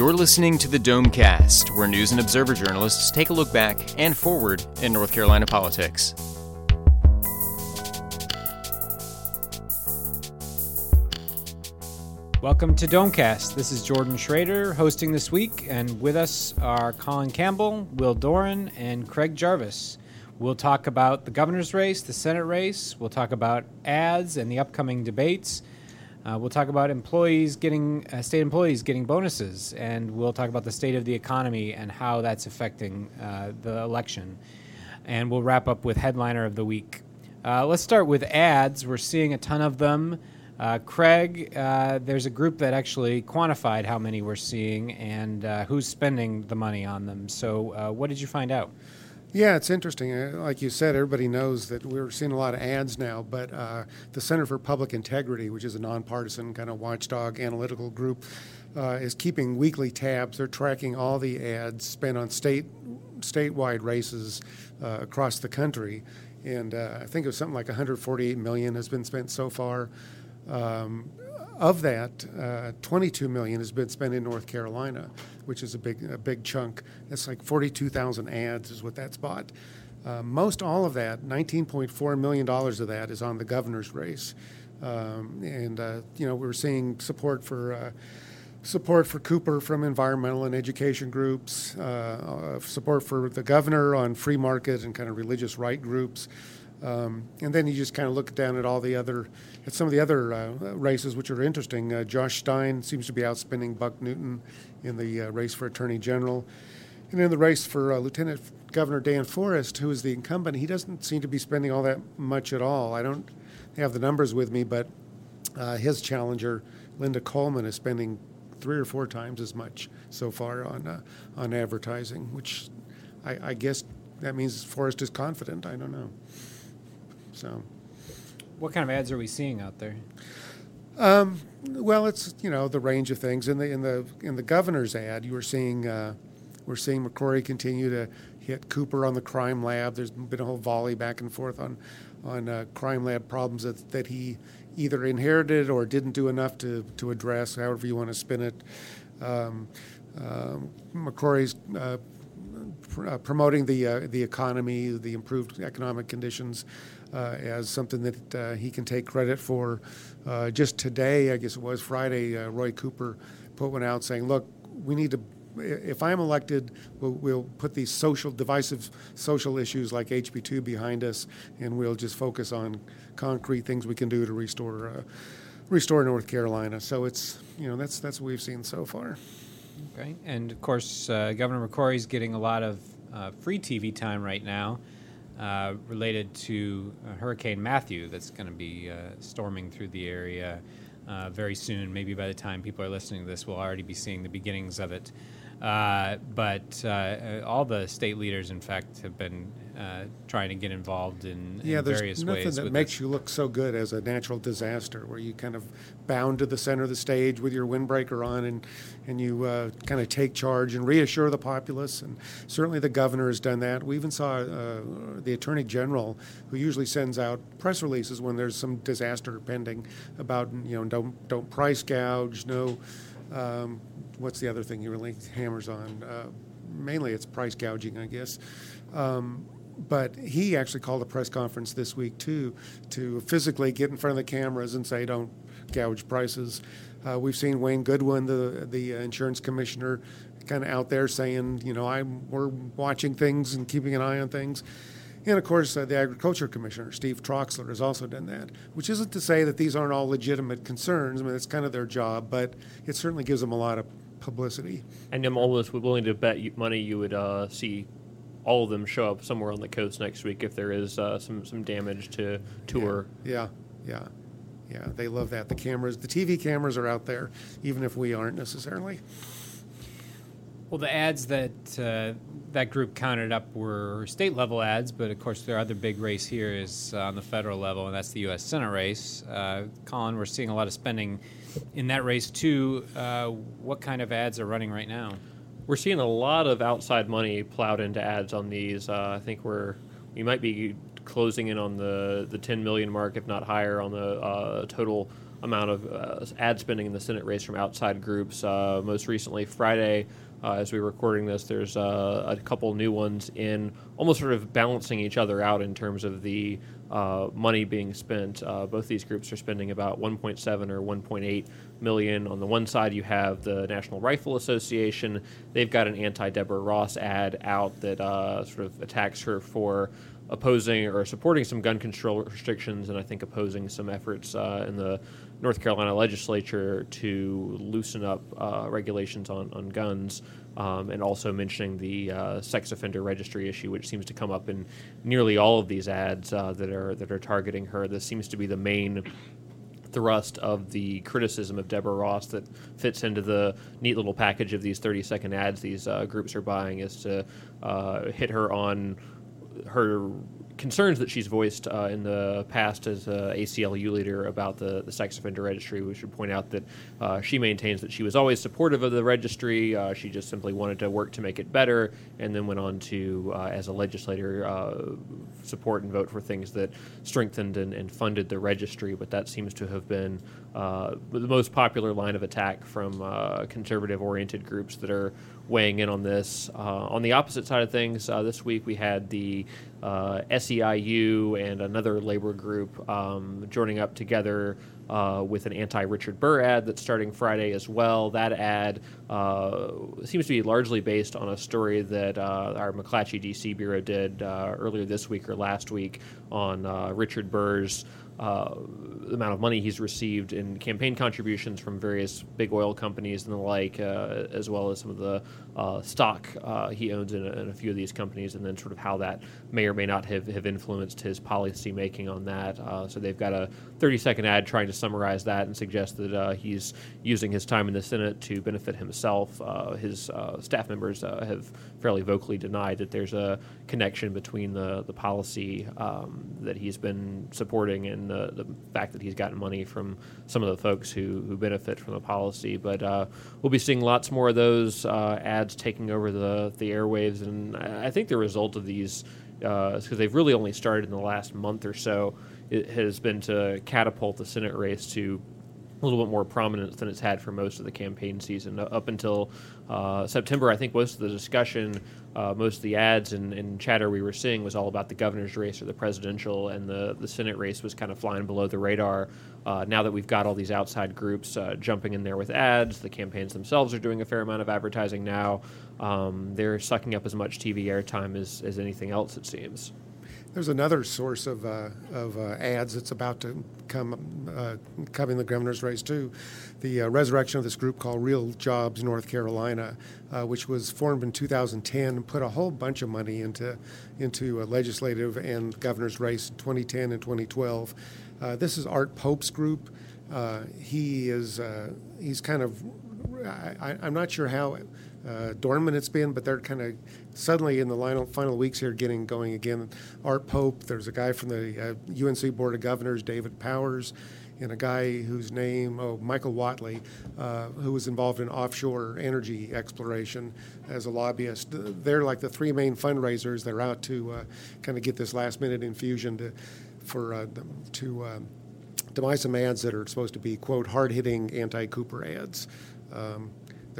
You're listening to the Domecast, where news and observer journalists take a look back and forward in North Carolina politics. Welcome to Domecast. This is Jordan Schrader hosting this week, and with us are Colin Campbell, Will Doran, and Craig Jarvis. We'll talk about the governor's race, the Senate race. We'll talk about ads and the upcoming debates. Uh, we'll talk about employees getting uh, state employees getting bonuses, and we'll talk about the state of the economy and how that's affecting uh, the election. And we'll wrap up with headliner of the week. Uh, let's start with ads. We're seeing a ton of them. Uh, Craig, uh, there's a group that actually quantified how many we're seeing and who's spending the money on them. So, what did you find out? Yeah, it's interesting. Uh, like you said, everybody knows that we're seeing a lot of ads now, but uh, the Center for Public Integrity, which is a nonpartisan kind of watchdog analytical group, uh, is keeping weekly tabs. They're tracking all the ads spent on state statewide races uh, across the country, and uh, I think it was something like 148 million has been spent so far. Um, of that, uh, 22 million has been spent in North Carolina, which is a big a big chunk. That's like 42,000 ads is what that's bought. Uh, most all of that, 19.4 million dollars of that, is on the governor's race, um, and uh, you know we're seeing support for. Uh, support for Cooper from environmental and education groups, uh, uh, support for the governor on free market and kind of religious right groups, um, and then you just kind of look down at all the other, at some of the other uh, races, which are interesting. Uh, Josh Stein seems to be outspending Buck Newton in the uh, race for Attorney General. And in the race for uh, Lieutenant Governor Dan Forest, who is the incumbent, he doesn't seem to be spending all that much at all. I don't have the numbers with me, but uh, his challenger, Linda Coleman, is spending three or four times as much so far on, uh, on advertising, which I, I guess that means Forest is confident. I don't know. So, what kind of ads are we seeing out there? Um, well, it's you know the range of things in the in the in the governor's ad. You were seeing uh, we're seeing McCrory continue to hit Cooper on the crime lab. There's been a whole volley back and forth on on uh, crime lab problems that, that he either inherited or didn't do enough to to address. However you want to spin it. Um, uh, McCrory's uh, pr- uh, promoting the uh, the economy, the improved economic conditions as something that uh, he can take credit for. Uh, just today, I guess it was Friday, Roy Cooper put one out saying, "Look, we need to." If I'm elected, we'll, we'll put these social, divisive social issues like HB2 behind us, and we'll just focus on concrete things we can do to restore restore North Carolina. So it's you know that's that's what we've seen so far. Okay, and of course uh, Governor McCrory is getting a lot of uh, free TV time right now. Uh, related to uh, Hurricane Matthew that's going to be uh, storming through the area very soon. Maybe by the time people are listening to this, we'll already be seeing the beginnings of it. Uh, but uh, all the state leaders, in fact, have been uh, trying to get involved in, yeah, in various ways. Yeah, there's nothing that makes you look so good as a natural disaster, where you kind of bound to the center of the stage with your windbreaker on, and and you uh, kind of take charge and reassure the populace. And certainly the governor has done that. We even saw uh, the attorney general, who usually sends out press releases when there's some disaster pending about you know don't don't price gouge, no. Um, what's the other thing he really hammers on? Uh, mainly it's price gouging, I guess. Um, but he actually called a press conference this week too to physically get in front of the cameras and say, "Don't gouge prices." Uh, we've seen Wayne Goodwin, the the insurance commissioner, kind of out there saying, "You know, I'm we're watching things and keeping an eye on things." And of course, uh, the Agriculture Commissioner, Steve Troxler, has also done that, which isn't to say that these aren't all legitimate concerns. I mean, it's kind of their job, but it certainly gives them a lot of publicity. And I'm almost willing to bet you money you would uh, see all of them show up somewhere on the coast next week if there is uh, some some damage to tour. Yeah, yeah, yeah, yeah. They love that. The cameras, the TV cameras are out there, even if we aren't necessarily. Well, the ads that uh, that group counted up were state level ads, but of course, their other big race here is uh, on the federal level, and that's the U.S. Senate race. Uh, Colin, we're seeing a lot of spending in that race too. Uh, what kind of ads are running right now? We're seeing a lot of outside money plowed into ads on these. Uh, I think we're we might be closing in on the the 10 million mark, if not higher, on the uh, total amount of ad spending in the Senate race from outside groups. Most recently, Friday, uh, as we are recording this, there's uh, a couple new ones in almost sort of balancing each other out in terms of the uh, money being spent. Uh, both these groups are spending about 1.7 or 1.8 million. On the one side, you have the National Rifle Association. They've got an anti-Deborah Ross ad out that uh, sort of attacks her for opposing or supporting some gun control restrictions, and I think opposing some efforts uh, in the North Carolina legislature to loosen up uh, regulations on, on guns, um, and also mentioning the uh, sex offender registry issue, which seems to come up in nearly all of these ads uh, that are that are targeting her. This seems to be the main thrust of the criticism of Deborah Ross that fits into the neat little package of these 30 second ads these uh, groups are buying is to uh, hit her on her concerns that she's voiced uh, in the past as a ACLU leader about the, the sex offender registry. We should point out that uh, she maintains that she was always supportive of the registry. Uh, she just simply wanted to work to make it better, and then went on to, uh, as a legislator, uh, support and vote for things that strengthened and, and, funded the registry. But that seems to have been the most popular line of attack from conservative-oriented groups that are weighing in on this. Uh, on the opposite side of things, uh, this week we had the uh, SEIU and another labor group um, joining up together uh, with an anti Richard Burr ad that's starting Friday as well. That ad uh, seems to be largely based on a story that uh, our McClatchy DC bureau did earlier this week or last week on Richard Burr's uh, the amount of money he's received in campaign contributions from various big oil companies and the like, uh, as well as some of the uh, stock uh, he owns in a, in a, few of these companies, and then sort of how that may or may not have, have influenced his policy making on that. Uh, so they've got a 30 second ad trying to summarize that and suggest that uh, he's using his time in the Senate to benefit himself. his staff members have fairly vocally denied that there's a connection between the, the policy um, that he's been supporting and the, the fact that he's gotten money from some of the folks who, who benefit from the policy. But uh, we'll be seeing lots more of those uh, ads taking over the, the airwaves. And I think the result of these, because uh, they've really only started in the last month or so, it has been to catapult the Senate race to a little bit more prominence than it's had for most of the campaign season. Up until uh, September, I think most of the discussion, uh, most of the ads and, and, chatter we were seeing was all about the governor's race or the presidential, and the, the Senate race was kind of flying below the radar. Uh, now that we've got all these outside groups uh, jumping in there with ads, the campaigns themselves are doing a fair amount of advertising now. Um, they're sucking up as much TV airtime as, as anything else, it seems. There's another source of, uh, of uh, ads that's about to come uh, the governor's race too. The uh, resurrection of this group called Real Jobs North Carolina, uh, which was formed in 2010 and put a whole bunch of money into into a legislative and governor's race in 2010 and 2012. Uh, this is Art Pope's group. he is he's kind of I, am not sure how uh, dormant it's been, but they're kind of suddenly in the final, final weeks here getting going again. Art Pope, there's a guy from the uh, UNC Board of Governors, David Powers, and a guy whose name, oh, Michael Whatley, uh, who was involved in offshore energy exploration as a lobbyist. They're like the three main fundraisers. They're out to uh, kind of get this last minute infusion to, for uh, to um, some ads that are supposed to be quote hard hitting anti Cooper ads. Um,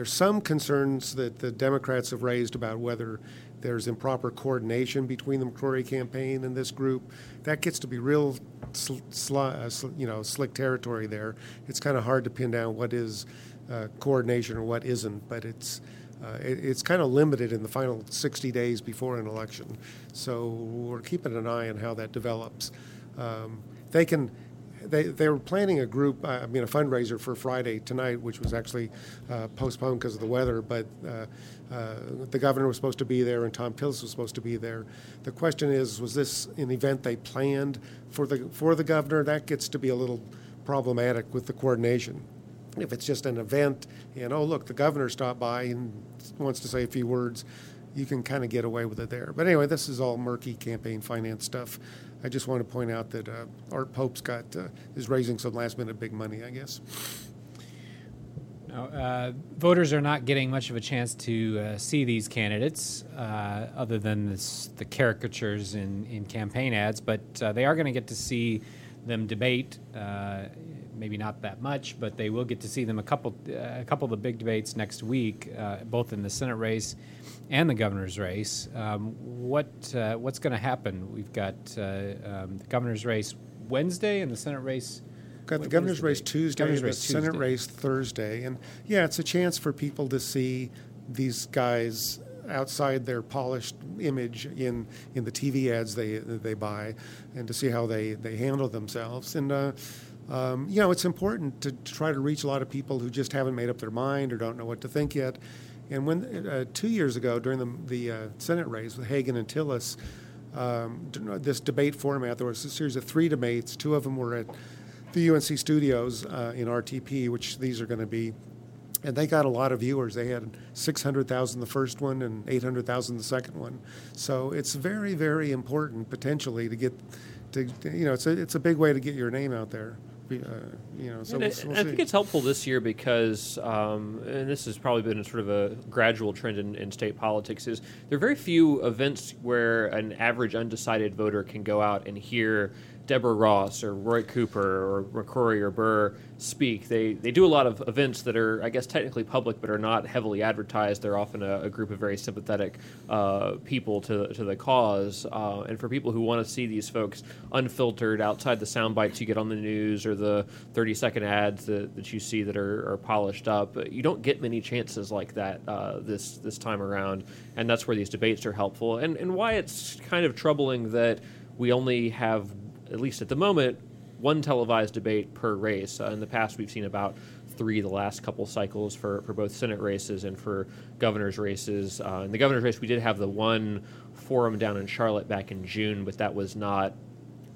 there's some concerns that the Democrats have raised about whether there's improper coordination between the McCrory campaign and this group. That gets to be real, sl- sl- uh, sl- you know, slick territory there. It's kind of hard to pin down what is uh, coordination or what isn't, but it's uh, it, it's kind of limited in the final 60 days before an election. So we're keeping an eye on how that develops. Um, they can they, they were planning a group, uh, I mean, a fundraiser for Friday tonight, which was actually uh, postponed because of the weather. But uh, uh, the governor was supposed to be there, and Thom Tillis was supposed to be there. The question is, was this an event they planned for the for the governor? That gets to be a little problematic with the coordination. If it's just an event, and oh look, the governor stopped by and wants to say a few words, you can kind of get away with it there. But anyway, this is all murky campaign finance stuff. I just want to point out that uh, Art Pope's got uh, is raising some last minute big money, I guess. Now, uh, voters are not getting much of a chance to uh, see these candidates, uh, other than this, the caricatures in, in campaign ads, but uh, they are going to get to see them debate maybe not that much, but they will get to see them a couple uh, a couple of the big debates next week, uh, both in the Senate race and the governor's race. Um, what uh, what's going to happen? We've got uh, um, the governor's race Wednesday and the Senate race. Got the governor's race? Tuesday, Governor's the race Senate Tuesday. race Thursday, and yeah, it's a chance for people to see these guys outside their polished image in in the TV ads they they buy, and to see how they they handle themselves. And uh, um, you know, it's important to, to try to reach a lot of people who just haven't made up their mind or don't know what to think yet. And when uh, two years ago during the the uh, Senate race with Hagan and Tillis. Um, this debate format, there was a series of three debates. Two of them were at the UNC studios uh, in RTP, which these are going to be. And they got a lot of viewers. They had 600,000 the first one and 800,000 the second one. So it's very, very important potentially to get, to you know, it's a, it's a big way to get your name out there. Uh, you know, so And we'll, I- we'll I think it's helpful this year because, um, and this has probably been a sort of a gradual trend in, in state politics, is there are very few events where an average undecided voter can go out and hear Deborah Ross or Roy Cooper or McCrory or Burr speak. They they do a lot of events that are, I guess, technically public, but are not heavily advertised. They're often a, a group of very sympathetic uh, people to to the cause. Uh, and for people who want to see these folks unfiltered, outside the sound bites you get on the news or the 30 second ads that, that you see that are, are polished up, you don't get many chances like that uh, this this time around. And that's where these debates are helpful. And and why it's kind of troubling that we only have at least at the moment, one televised debate per race. Uh, in the past, we've seen about three the last couple cycles for, for both Senate races and for governor's races. Uh, in the governor's race, we did have the one forum down in Charlotte back in June, but that was not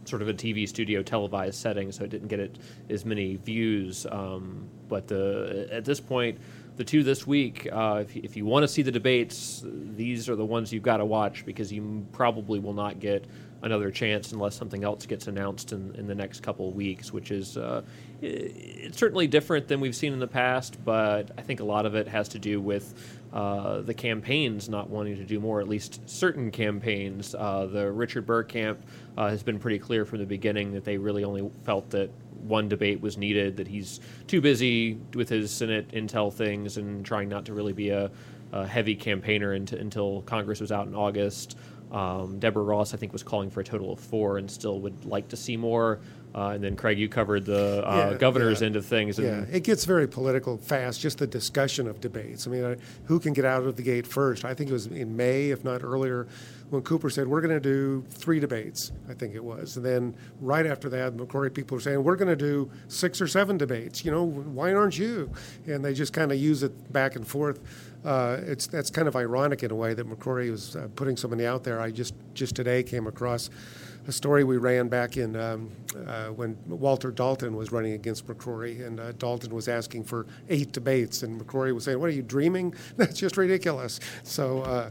sort of a TV studio televised setting, so it didn't get it as many views. Um, but the at this point, the two this week, uh, if, if you want to see the debates, these are the ones you've got to watch because you probably will not get another chance unless something else gets announced in, in the next couple of weeks, which is uh, it's certainly different than we've seen in the past, but I think a lot of it has to do with uh, the campaigns not wanting to do more, at least certain campaigns. Uh, the Richard Burr camp uh, has been pretty clear from the beginning that they really only felt that one debate was needed, that he's too busy with his Senate intel things and trying not to really be a, a heavy campaigner until, until Congress was out in August. Um, Deborah Ross, I think, was calling for a total of four and still would like to see more. Uh, and then, Craig, you covered the uh, Yeah, governor's yeah. end of things. Yeah, it gets very political fast, just the discussion of debates. I mean, uh, who can get out of the gate first? I think it was in May, if not earlier, when Cooper said, We're going to do three debates, I think it was. And then right after that, McCrory people were saying, We're going to do six or seven debates. You know, why aren't you? And they just kind of use it back and forth. Uh, it's That's kind of ironic in a way that McCrory was uh, putting so many out there. I just, just today came across a story we ran back in um, uh, when Walter Dalton was running against McCrory, and uh, Dalton was asking for eight debates, and McCrory was saying, "What are you dreaming? That's just ridiculous." So, uh,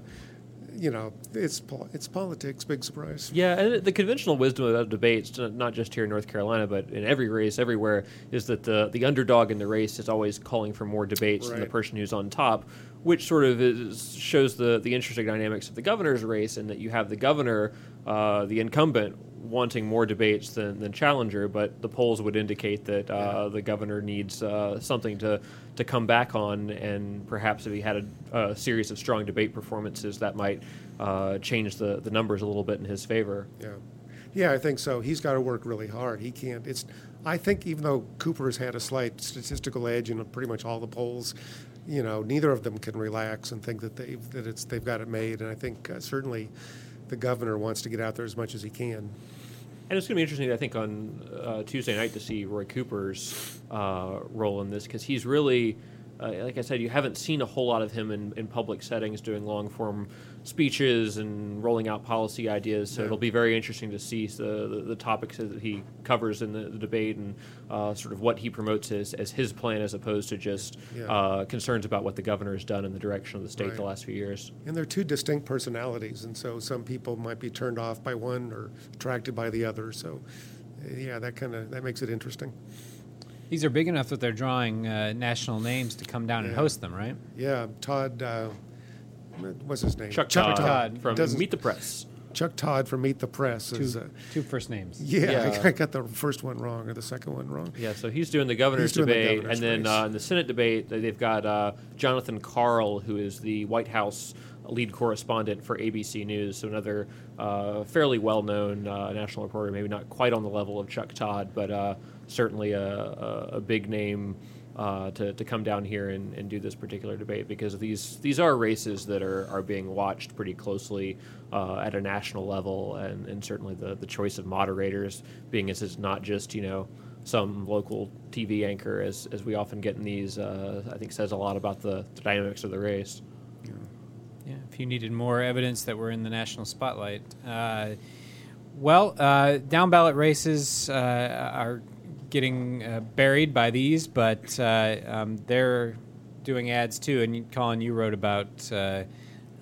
you know, it's it's politics. Big surprise. Yeah, and the conventional wisdom about debates, not just here in North Carolina, but in every race everywhere, is that the the underdog in the race is always calling for more debates than the person who's on top, which sort of is, shows the the interesting dynamics of the governor's race, in that you have the governor, uh, the incumbent, wanting more debates than, than challenger, but the polls would indicate that uh, the governor needs uh, something to to come back on, and perhaps if he had a, a series of strong debate performances, that might uh, change the, the numbers a little bit in his favor. Yeah, yeah, I think so. He's got to work really hard. He can't. It's. I think even though Cooper has had a slight statistical edge in pretty much all the polls, you know, neither of them can relax and think that they've that it's they've got it made. And I think uh, certainly the governor wants to get out there as much as he can. And it's going to be interesting, I think, on uh, Tuesday night to see Roy Cooper's uh, role in this because he's really, uh, like I said, you haven't seen a whole lot of him in, in public settings doing long form speeches and rolling out policy ideas. So Yeah. it'll be very interesting to see the, the, the topics that he covers in the, the debate and uh, sort of what he promotes as, as his plan as opposed to just Yeah. uh, concerns about what the governor has done in the direction of the state the last few years. And they're two distinct personalities, and so some people might be turned off by one or attracted by the other. So, yeah, that kind of that makes it interesting. These are big enough that they're drawing uh, national names to come down and host them, right? Yeah, Todd, uh, what's his name? Chuck, Chuck Todd, Todd from Doesn't- Meet the Press. Chuck Todd from Meet the Press. Two, Is, uh, two first names. yeah, Yeah. I, I got the first one wrong or the second one wrong. Yeah, so he's doing the governor's He's doing the debate, governor's and then race. uh, in the Senate debate, they- they've got uh, Jonathan Karl, who is the White House lead correspondent for ABC News, so another uh, fairly well-known uh, national reporter, maybe not quite on the level of Chuck Todd, but uh, certainly a, a, a big name. Uh, to, to come down here and, and do this particular debate because these these are races that are, are being watched pretty closely uh, at a national level and, and certainly the, the choice of moderators being as it's not just you know some local TV anchor, as, as we often get in these, uh, I think says a lot about the, the dynamics of the race. Yeah, if you needed more evidence that we're in the national spotlight. Uh, well, uh, down ballot races uh, are getting uh, buried by these, but uh, um, they're doing ads too. And Colin, you wrote about uh,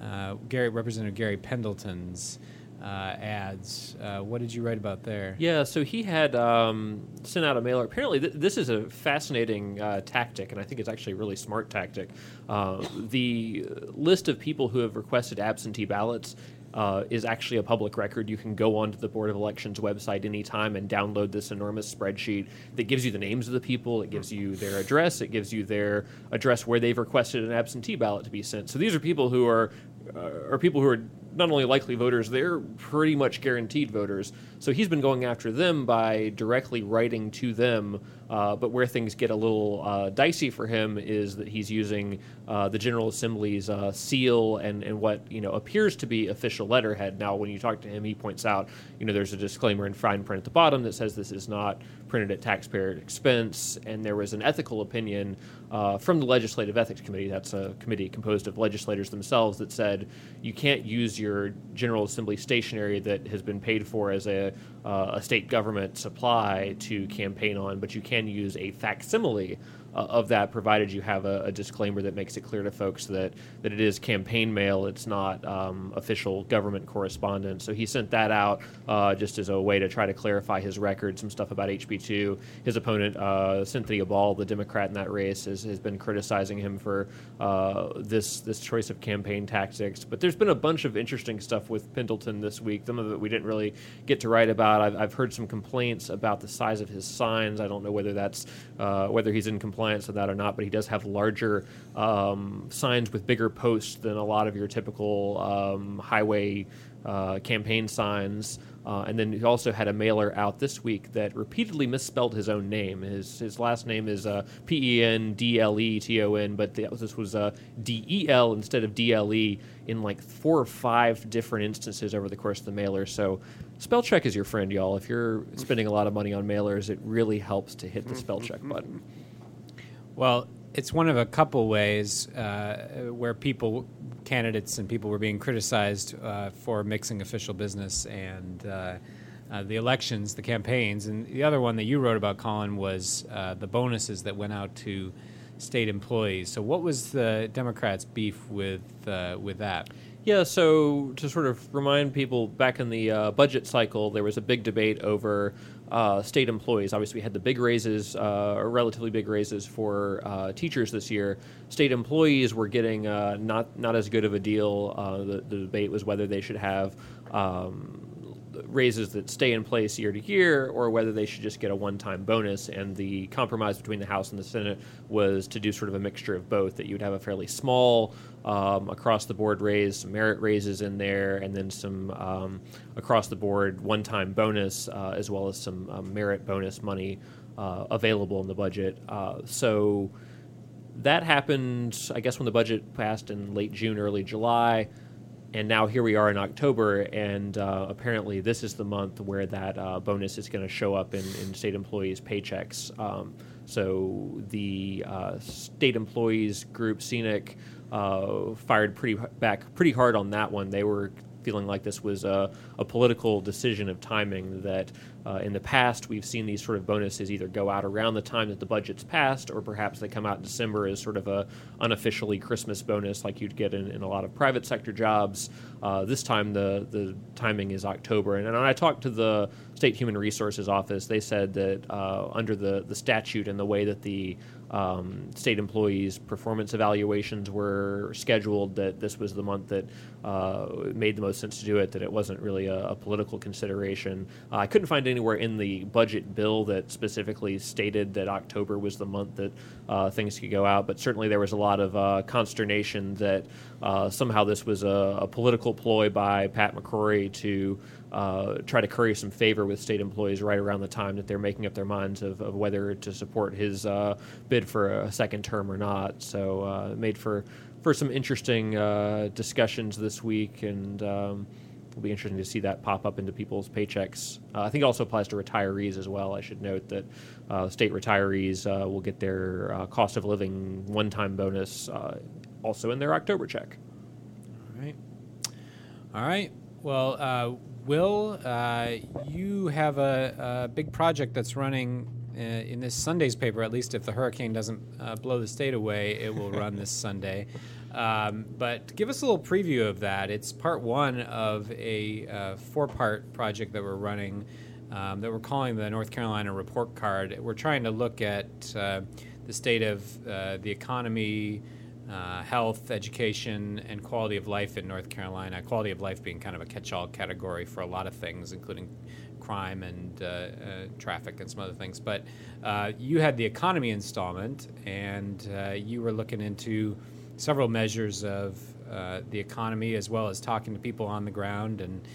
uh, Gary, Representative Gary Pendleton's uh, ads. What did you write about there? Yeah, so he had um, sent out a mailer. Apparently, th- this is a fascinating tactic, and I think it's actually a really smart tactic. The list of people who have requested absentee ballots uh, is actually a public record. You can go onto the Board of Elections website anytime and download this enormous spreadsheet that gives you the names of the people, it gives you their address, it gives you their address where they've requested an absentee ballot to be sent. So these are people who are uh, are people who are not only likely voters, they're pretty much guaranteed voters. So he's been going after them by directly writing to them. Uh, but where things get a little uh, dicey for him is that he's using uh, the General Assembly's uh, seal and, and what you know appears to be official letterhead. Now, when you talk to him, he points out you know there's a disclaimer in fine print at the bottom that says this is not printed at taxpayer expense, and there was an ethical opinion uh, from the Legislative Ethics Committee. That's a committee composed of legislators themselves that said you can't use your General Assembly stationery that has been paid for as a, uh, a state government supply to campaign on, but you can use a facsimile uh, of that, provided you have a, a disclaimer that makes it clear to folks that, that it is campaign mail, it's not um, official government correspondence. So he sent that out uh, just as a way to try to clarify his record, some stuff about HB2. His opponent, uh, Cynthia Ball, the Democrat in that race, has, has been criticizing him for uh, this this choice of campaign tactics. But there's been a bunch of interesting stuff with Pendleton this week. Some of it we didn't really get to write about. I've, I've heard some complaints about the size of his signs. I don't know whether that's uh, whether he's in compliance with that or not, but he does have larger um, signs with bigger posts than a lot of your typical um, highway uh, campaign signs. Uh, and then he also had a mailer out this week that repeatedly misspelled his own name. His his last name is uh, P E N D L E T O N, but the, this was uh, D E L instead of D L E in like four or five different instances over the course of the mailer. So spell check is your friend, y'all. If you're spending a lot of money on mailers, it really helps to hit the spell check button. Well, it's one of a couple ways uh, where people, candidates, and people were being criticized uh, for mixing official business and uh, uh, the elections, the campaigns. And the other one that you wrote about, Colin, was uh, the bonuses that went out to state employees. So, what was the Democrats' beef with uh, with that? Yeah, so to sort of remind people, back in the budget cycle, there was a big debate over uh, state employees. Obviously, we had the big raises, uh, relatively big raises for uh, teachers this year. State employees were getting uh, not not as good of a deal. Uh, the, the debate was whether they should have. Um, raises that stay in place year to year or whether they should just get a one-time bonus and the compromise between the house and the senate was to do sort of a mixture of both that you would have a fairly small um, across the board raise some merit raises in there and then some um, across the board one-time bonus uh, as well as some um, merit bonus money uh, available in the budget. Uh, so that happened i guess when the budget passed in late june early july and now here we are in October, and uh, apparently this is the month where that uh, bonus is going to show up in, in state employees' paychecks. Um, so the uh, state employees group, SEANC, uh, fired pretty back pretty hard on that one. They were feeling like this was a, a political decision of timing that uh, in the past we've seen these sort of bonuses either go out around the time that the budget's passed or perhaps they come out in december as sort of a unofficially christmas bonus like you'd get in, in a lot of private sector jobs. Uh, this time the, the timing is october. And, and i talked to the state human resources office, they said that uh, under the the statute and the way that the um, state employees' performance evaluations were scheduled, that this was the month that uh, made the most sense to do it. That it wasn't really a, a political consideration. Uh, I couldn't find anywhere in the budget bill that specifically stated that October was the month that uh, things could go out, but certainly there was a lot of uh, consternation that uh, somehow this was a, a, political ploy by Pat McCrory to uh, try to curry some favor with state employees right around the time that they're making up their minds of, of whether to support his uh, bid for a second term or not. So uh, made for for some interesting discussions this week and. Um, it'll be interesting to see that pop up into people's paychecks. Uh, I think it also applies to retirees as well. I should note that uh, state retirees uh, will get their uh, cost of living one time bonus uh, also in their October check. All right. All right. Well, uh, Will, you have a, a, big project that's running in this Sunday's paper, at least if the hurricane doesn't blow the state away, it will run this Sunday. Um, but give us a little preview of that. It's part one of a uh, four part project that we're running um, that we're calling the North Carolina Report Card. We're trying to look at uh, the state of uh, the economy. Uh, health, education, and quality of life in North Carolina. Quality of life being kind of a catch all category for a lot of things, including crime and uh, uh, traffic and some other things. But uh, you had the economy installment, and uh, you were looking into several measures of uh, the economy as well as talking to people on the ground and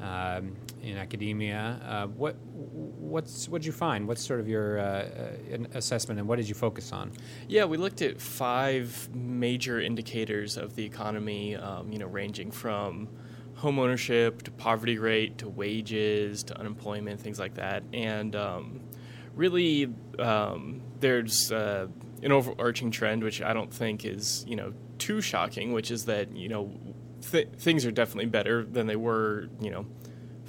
um, in academia. Uh, what what's what did you find? What's sort of your uh, uh assessment, and what did you focus on? Yeah, we looked at five major indicators of the economy. Um, you know, ranging from home ownership to poverty rate to wages to unemployment, things like that, and um, really um, there's uh, an overarching trend, which I don't think is you know too shocking, which is that you know th- things are definitely better than they were you know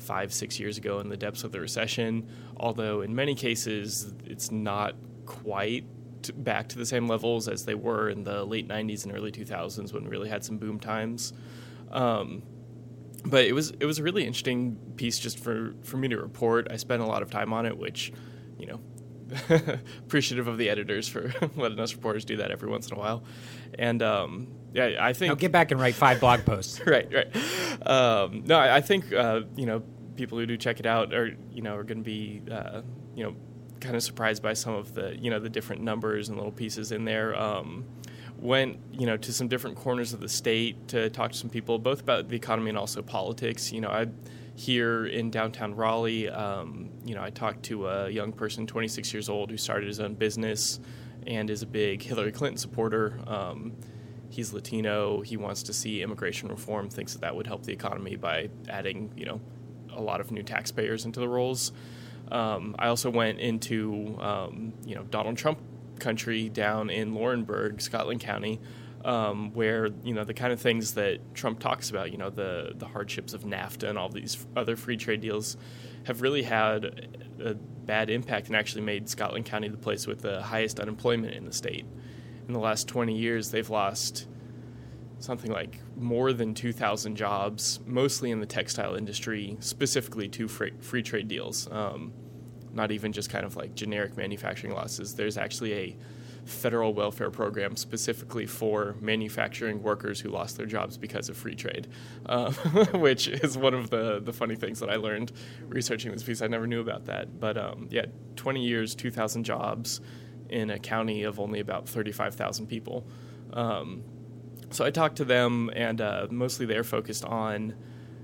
five six years ago in the depths of the recession. Although in many cases it's not quite back to the same levels as they were in the late 90s and early 2000s when we really had some boom times. Um, but it was it was a really interesting piece just for, for me to report. I spent a lot of time on it, which you know appreciative of the editors for letting us reporters do that every once in a while. And um, yeah, I think now get back and write five blog posts. right, right. Um, no, I, I think uh, you know people who do check it out are you know are going to be uh, you know kind of surprised by some of the you know the different numbers and little pieces in there. Um, went you know to some different corners of the state to talk to some people both about the economy and also politics. You know, I here in downtown Raleigh. Um, you know, I talked to a young person, 26 years old, who started his own business and is a big Hillary Clinton supporter. Um, he's Latino. He wants to see immigration reform. Thinks that that would help the economy by adding, you know, a lot of new taxpayers into the rolls. Um, I also went into, um, you know, Donald Trump country down in Laurinburg, Scotland County, um, where you know the kind of things that Trump talks about, you know, the the hardships of NAFTA and all these other free trade deals, have really had a bad impact and actually made Scotland County the place with the highest unemployment in the state. In the last 20 years, they've lost something like more than 2,000 jobs, mostly in the textile industry, specifically to free, trade deals. Um, not even just kind of like generic manufacturing losses. There's actually a federal welfare program specifically for manufacturing workers who lost their jobs because of free trade, uh, which is one of the, the funny things that I learned researching this piece. I never knew about that. But um, yeah, 20 years, 2,000 jobs in a county of only about 35,000 people. Um, so I talked to them, and uh, mostly they're focused on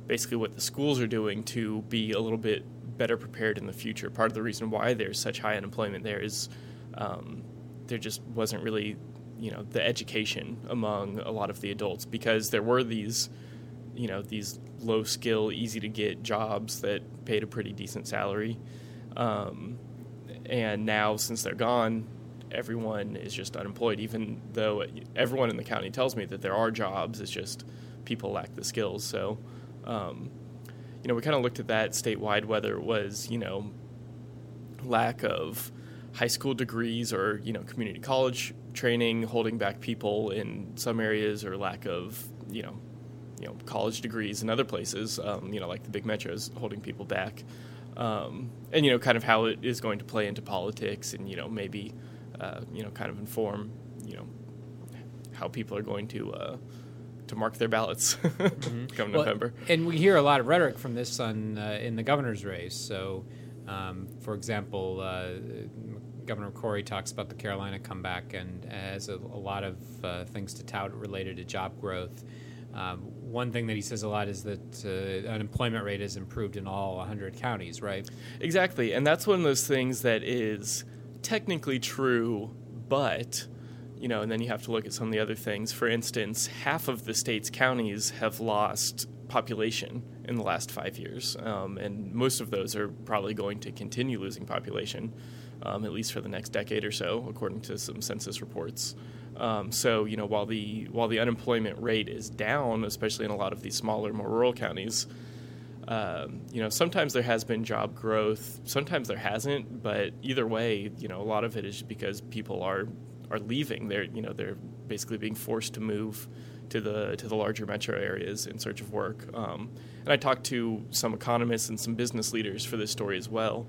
basically what the schools are doing to be a little bit better prepared in the future. Part of the reason why there's such high unemployment there is um, there just wasn't really, you know, the education among a lot of the adults because there were these, you know, these low skill, easy to get jobs that paid a pretty decent salary. Um, and now, since they're gone, everyone is just unemployed, even though everyone in the county tells me that there are jobs. It's just people lack the skills. So, um, you know, we kind of looked at that statewide, whether it was, you know, lack of high school degrees or you know community college training holding back people in some areas or lack of you know you know college degrees in other places um, you know like the big metros holding people back um, and you know, kind of how it is going to play into politics, and you know, maybe uh, you know, kind of inform you know how people are going to uh, to mark their ballots mm-hmm. come well, November. And we hear a lot of rhetoric from this on uh, in the governor's race. So, um, for example, uh, Governor McCrory talks about the Carolina comeback and has a, a lot of uh, things to tout related to job growth. Um, one thing that he says a lot is that uh, unemployment rate has improved in all 100 counties, right? Exactly, and that's one of those things that is technically true, but you know, and then you have to look at some of the other things. For instance, half of the state's counties have lost population in the last five years, um, and most of those are probably going to continue losing population, um, at least for the next decade or so, according to some census reports. Um, so, you know, while the while the unemployment rate is down, especially in a lot of these smaller, more rural counties, um, you know, sometimes there has been job growth, sometimes there hasn't. But either way, you know, a lot of it is because people are are leaving. They're you know they're basically being forced to move to the to the larger metro areas in search of work. Um, and I talked to some economists and some business leaders for this story as well.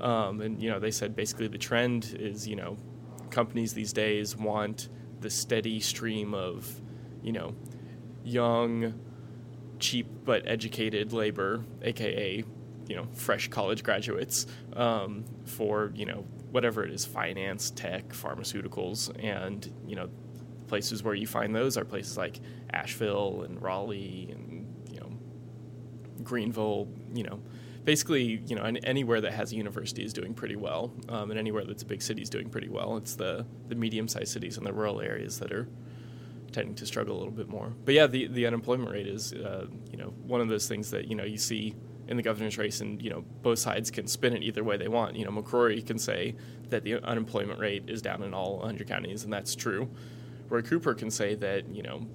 Um, and you know they said basically the trend is you know companies these days want the steady stream of you know young cheap but educated labor aka you know fresh college graduates um, for you know whatever it is finance tech pharmaceuticals and you know places where you find those are places like asheville and raleigh and you know greenville you know. Basically you know anywhere that has a university is doing pretty well um, and anywhere that's a big city is doing pretty well. It's the the medium-sized cities and the rural areas that are tending to struggle a little bit more but yeah the, the unemployment rate is uh, you know one of those things that you know you see in the governor's race, and you know both sides can spin it either way they want. You know, McCrory can say that the unemployment rate is down in all 100 counties, and that's true. Roy Cooper can say that you know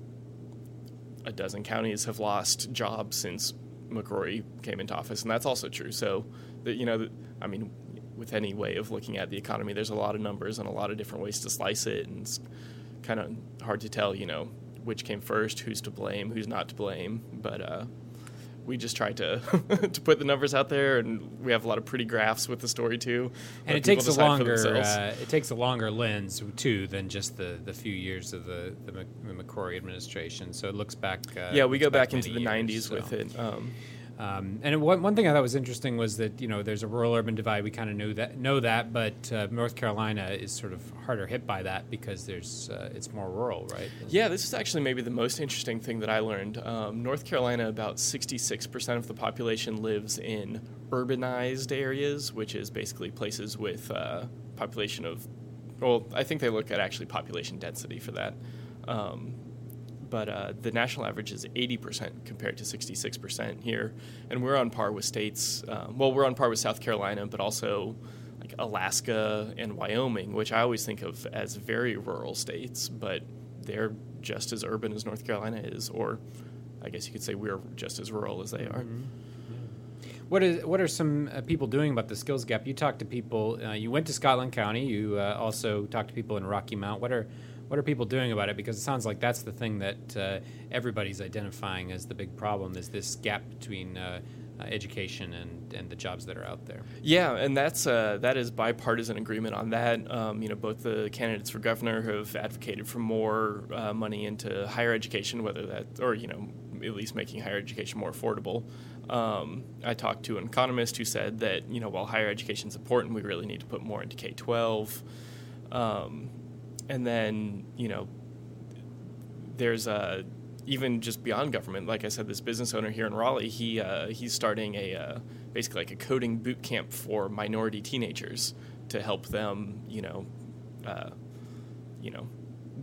a dozen counties have lost jobs since McCrory came into office, and that's also true. So, that you know, I mean, with any way of looking at the economy, there's a lot of numbers and a lot of different ways to slice it, and kind of hard to tell, you know, which came first, who's to blame, who's not to blame. But uh, we just try to to put the numbers out there, and we have a lot of pretty graphs with the story too. And it takes a longer uh, it takes a longer lens too than just the, the few years of the the, McCrory administration. So it looks back. Uh, yeah, we go back, back into the '90s so. with it. Um, um, and one, one thing I thought was interesting was that you know there's a rural-urban divide. We kind of know that know that, but uh, North Carolina is sort of harder hit by that because there's uh, it's more rural, right? Yeah, this is actually maybe the most interesting thing that I learned. Um, North Carolina, about 66% of the population lives in urbanized areas, which is basically places with uh, population of. Well, I think they look at actually population density for that. Um, but uh, the national average is 80% compared to 66% here. And we're on par with states, uh, well, we're on par with South Carolina, but also like Alaska and Wyoming, which I always think of as very rural states, but they're just as urban as North Carolina is, or I guess you could say we're just as rural as they are. Mm-hmm. What is what are some uh, people doing about the skills gap? You talked to people. Uh, you went to Scotland County. You uh, also talked to people in Rocky Mount. What are what are people doing about it? Because it sounds like that's the thing that uh, everybody's identifying as the big problem is this gap between uh, uh, education and, and the jobs that are out there. Yeah, and that's uh, that is bipartisan agreement on that. Um, you know, both the candidates for governor have advocated for more uh, money into higher education, whether that or you know at least making higher education more affordable. Um, I talked to an economist who said that you know while higher education is important, we really need to put more into K twelve. Um, and then you know there's a even just beyond government. Like I said, this business owner here in Raleigh, he uh, he's starting a uh, basically like a coding boot camp for minority teenagers to help them, you know, uh, you know,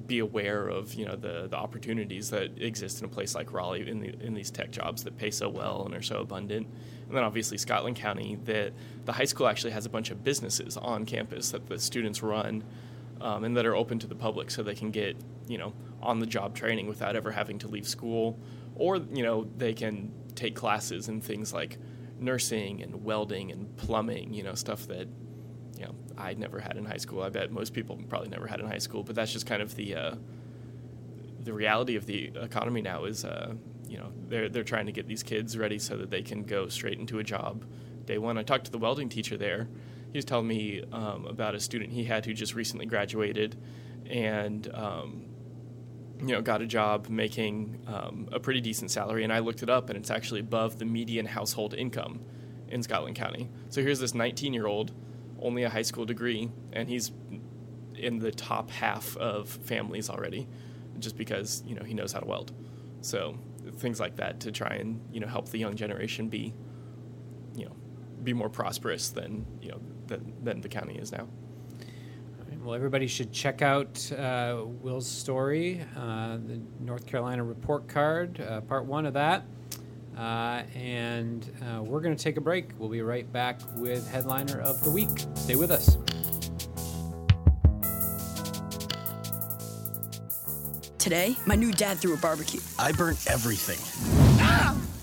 be aware of you know the the opportunities that exist in a place like Raleigh in the in these tech jobs that pay so well and are so abundant. And then obviously Scotland County, that the high school actually has a bunch of businesses on campus that the students run um, and that are open to the public so they can get you know on the job training without ever having to leave school or you know they can take classes in things like nursing and welding and plumbing you know stuff that you know I never had in high school I bet most people probably never had in high school but that's just kind of the uh, the reality of the economy now is uh, you know they're they're trying to get these kids ready so that they can go straight into a job day one. I talked to the welding teacher there. He was telling me um, about a student he had who just recently graduated, and um, you know got a job making um, a pretty decent salary. And I looked it up, and it's actually above the median household income in Scotland County. So here's this 19 year old, only a high school degree, and he's in the top half of families already, just because you know he knows how to weld. So things like that to try and you know help the young generation be, you know, be more prosperous than you know than, than the county is now. Well, everybody should check out uh, Will's story, uh, the North Carolina report card, uh, part one of that. Uh, and uh, we're going to take a break. We'll be right back with headliner of the week. Stay with us. Today, my new dad threw a barbecue. I burnt everything.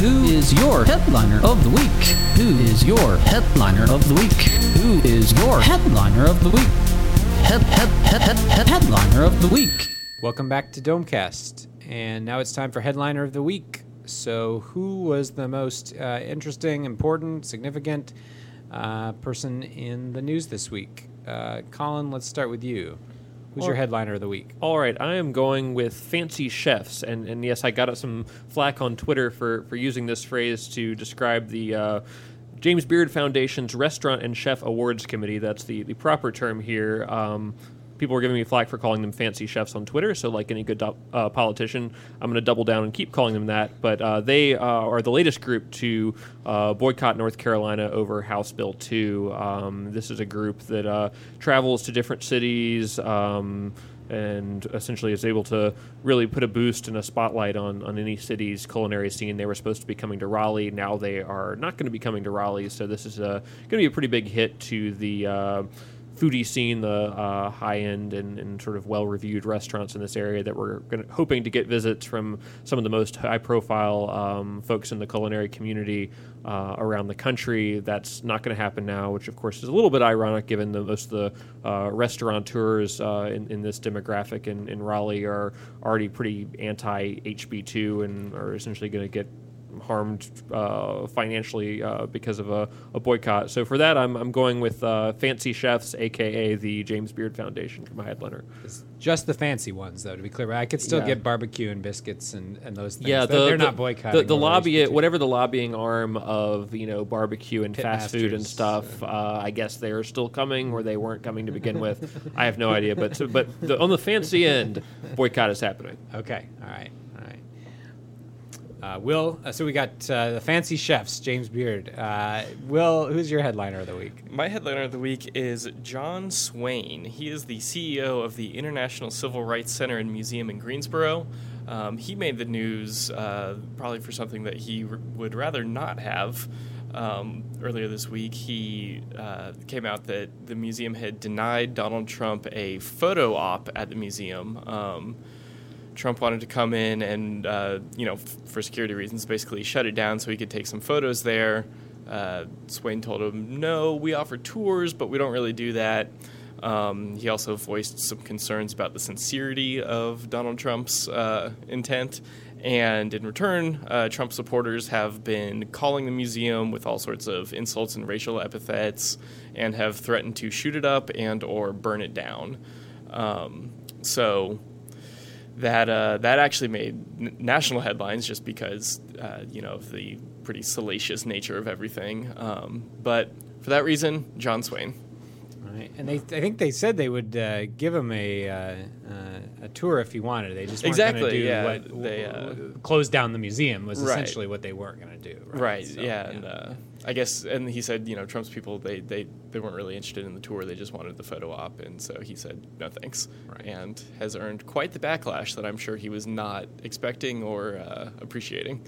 Who is your headliner of the week? Who is your headliner of the week? Who is your headliner of the week? Head, head, head, head, head, headliner of the week. Welcome back to Domecast. And now it's time for headliner of the week. So, who was the most uh, interesting, important, significant uh, person in the news this week? Uh, Colin, let's start with you. Who's your headliner of the week? All right, I am going with fancy chefs, and, and yes, I got some flack on Twitter for, for using this phrase to describe the uh, James Beard Foundation's Restaurant and Chef Awards Committee. That's the, the proper term here. Um, people were giving me flack for calling them fancy chefs on Twitter, so like any good uh, politician, I'm going to double down and keep calling them that. But uh, they uh, are the latest group to uh, boycott North Carolina over House Bill 2. Um, this is a group that uh, travels to different cities. Um, and essentially is able to really put a boost and a spotlight on, on any city's culinary scene. They were supposed to be coming to Raleigh. Now they are not going to be coming to Raleigh. So this is going to be a pretty big hit to the uh, foodie scene, the uh, high end and, and sort of well reviewed restaurants in this area that we're gonna, hoping to get visits from some of the most high profile um, folks in the culinary community uh, around the country. That's not going to happen now, which of course is a little bit ironic given that most of the uh, restaurateurs uh, in, in this demographic in, in Raleigh are already pretty anti HB2 and are essentially going to get harmed uh, financially uh, because of a, a boycott. So for that, I'm, I'm going with uh, Fancy Chefs, aka the James Beard Foundation, for my headliner. It's just the fancy ones, though, to be clear. I could still Yeah. get barbecue and biscuits and, and those things. Yeah, they're, the, they're the, not boycotting. The, the lobby, whatever the lobbying arm of you know barbecue and fast food and stuff. Uh, I guess they are still coming, or they weren't coming to begin with. I have no idea, but so, but the, on the fancy end, boycott is happening. Okay, all right. Uh, Will, uh, so we got uh, the fancy chefs, James Beard. Uh, Will, who's your headliner of the week? My headliner of the week is John Swaine. He is the CEO of the International Civil Rights Center and Museum in Greensboro. Um, he made the news uh, probably for something that he r- would rather not have. Um, earlier this week, he uh, came out that the museum had denied Donald Trump a photo op at the museum. Um, Trump wanted to come in and, uh, you know, f- for security reasons, basically shut it down so he could take some photos there. Uh, Swaine told him, no, we offer tours, but we don't really do that. Um, he also voiced some concerns about the sincerity of Donald Trump's uh, intent. And in return, uh, Trump supporters have been calling the museum with all sorts of insults and racial epithets, and have threatened to shoot it up and or burn it down. Um, so that uh, that actually made n- national headlines just because uh, you know of the pretty salacious nature of everything. Um, but for that reason, John Swaine. Right, and they, I think they said they would uh, give him a uh, uh, a tour if he wanted. They just weren't Exactly, do yeah, what they, uh, close down the museum was Right. essentially what they weren't going to do. Right. Right. So, yeah. And uh, I guess, and he said, you know, Trump's people they, they they weren't really interested in the tour. They just wanted the photo op, and so he said no thanks, Right. and has earned quite the backlash that I'm sure he was not expecting or uh, appreciating.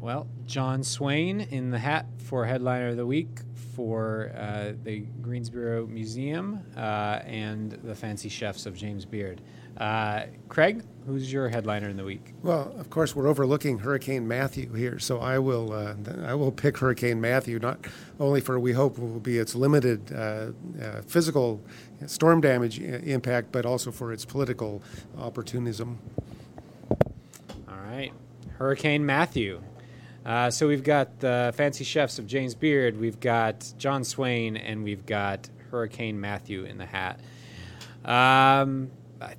Well, John Swaine in the hat for headliner of the week for uh, the Greensboro Museum uh, and the Fancy Chefs of James Beard. Uh, Craig, who's your headliner in the week? Well, of course, we're overlooking Hurricane Matthew here, so I will uh, I will pick Hurricane Matthew not only for we hope will be its limited uh, uh, physical storm damage impact, but also for its political opportunism. All right, Hurricane Matthew. Uh, so we've got the Fancy Chefs of James Beard, we've got John Swaine, and we've got Hurricane Matthew in the hat. Um, I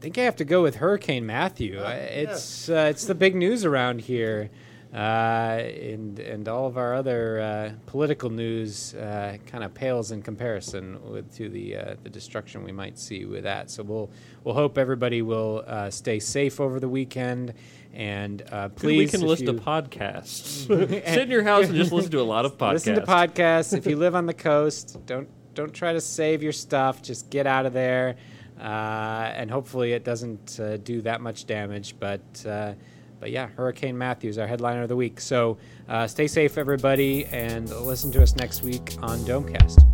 think I have to go with Hurricane Matthew. I it's uh, it's the big news around here, uh, and and all of our other uh, political news uh, kind of pales in comparison with to the uh, the destruction we might see with that. So we'll we'll hope everybody will uh, stay safe over the weekend. And uh, please, if listen to you- podcasts. Sit in your house and just listen to a lot of podcasts. Listen to podcasts. if you live on the coast, don't don't try to save your stuff. Just get out of there, uh, and hopefully it doesn't uh, do that much damage. But uh, but yeah, Hurricane Matthews, our headliner of the week. So uh, stay safe, everybody, and listen to us next week on Domecast.